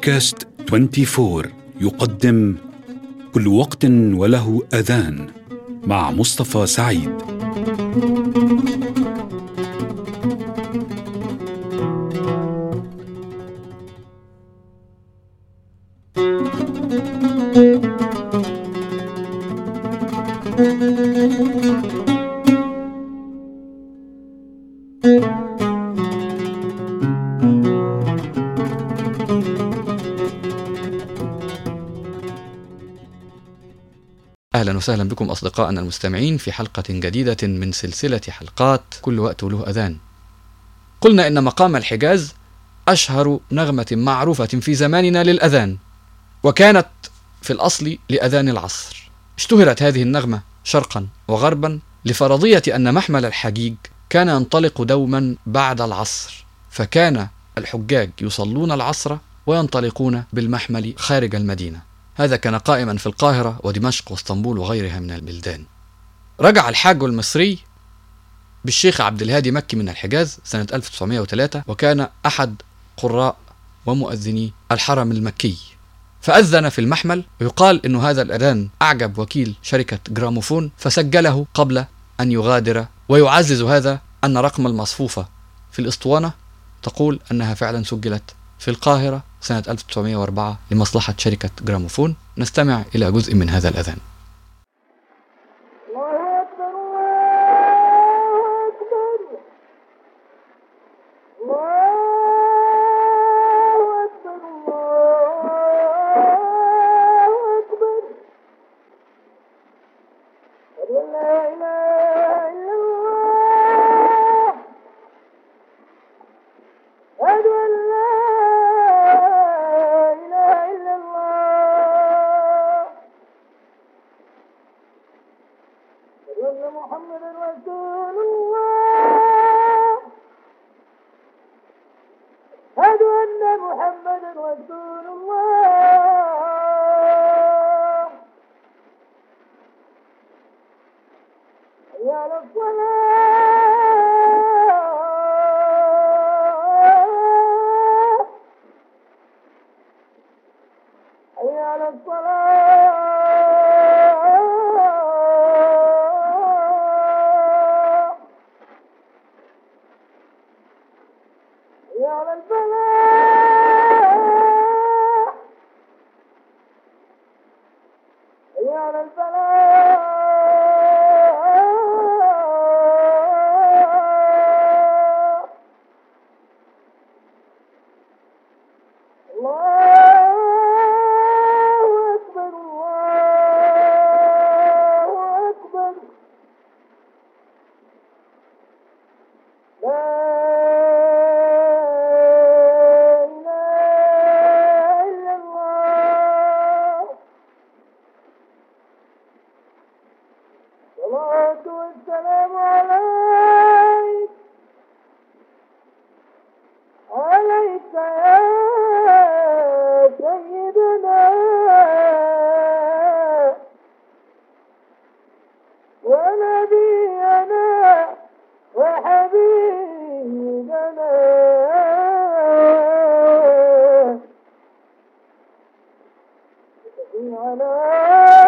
بودكاست 24 يقدم كل وقت وله أذان مع مصطفى سعيد. أهلا وسهلا بكم أصدقائنا المستمعين في حلقة جديدة من سلسلة حلقات كل وقت له أذان. قلنا إن مقام الحجاز أشهر نغمة معروفة في زماننا للأذان، وكانت في الأصل لأذان العصر. اشتهرت هذه النغمة شرقا وغربا لفرضية أن محمل الحجيج كان ينطلق دوما بعد العصر، فكان الحجاج يصلون العصر وينطلقون بالمحمل خارج المدينة. هذا كان قائما في القاهرة ودمشق واسطنبول وغيرها من البلدان. رجع الحاج المصري بالشيخ عبد الهادي مكي من الحجاز سنة 1903 وكان أحد قراء ومؤذني الحرم المكي. فأذن في المحمل ويقال أن هذا الأذان أعجب وكيل شركة جراموفون فسجله قبل أن يغادر. ويعزز هذا أن رقم المصفوفة في الإسطوانة تقول أنها فعلا سجلت في القاهرة. سنة 1904 لمصلحة شركة جراموفون. نستمع إلى جزء من هذا الأذان. أن محمدا رسول الله. الصلاة. حي على الصلاة. الصلاة والسلام عليك. عليك يا سيدنا. ونبينا وحبيبنا. شفيعنا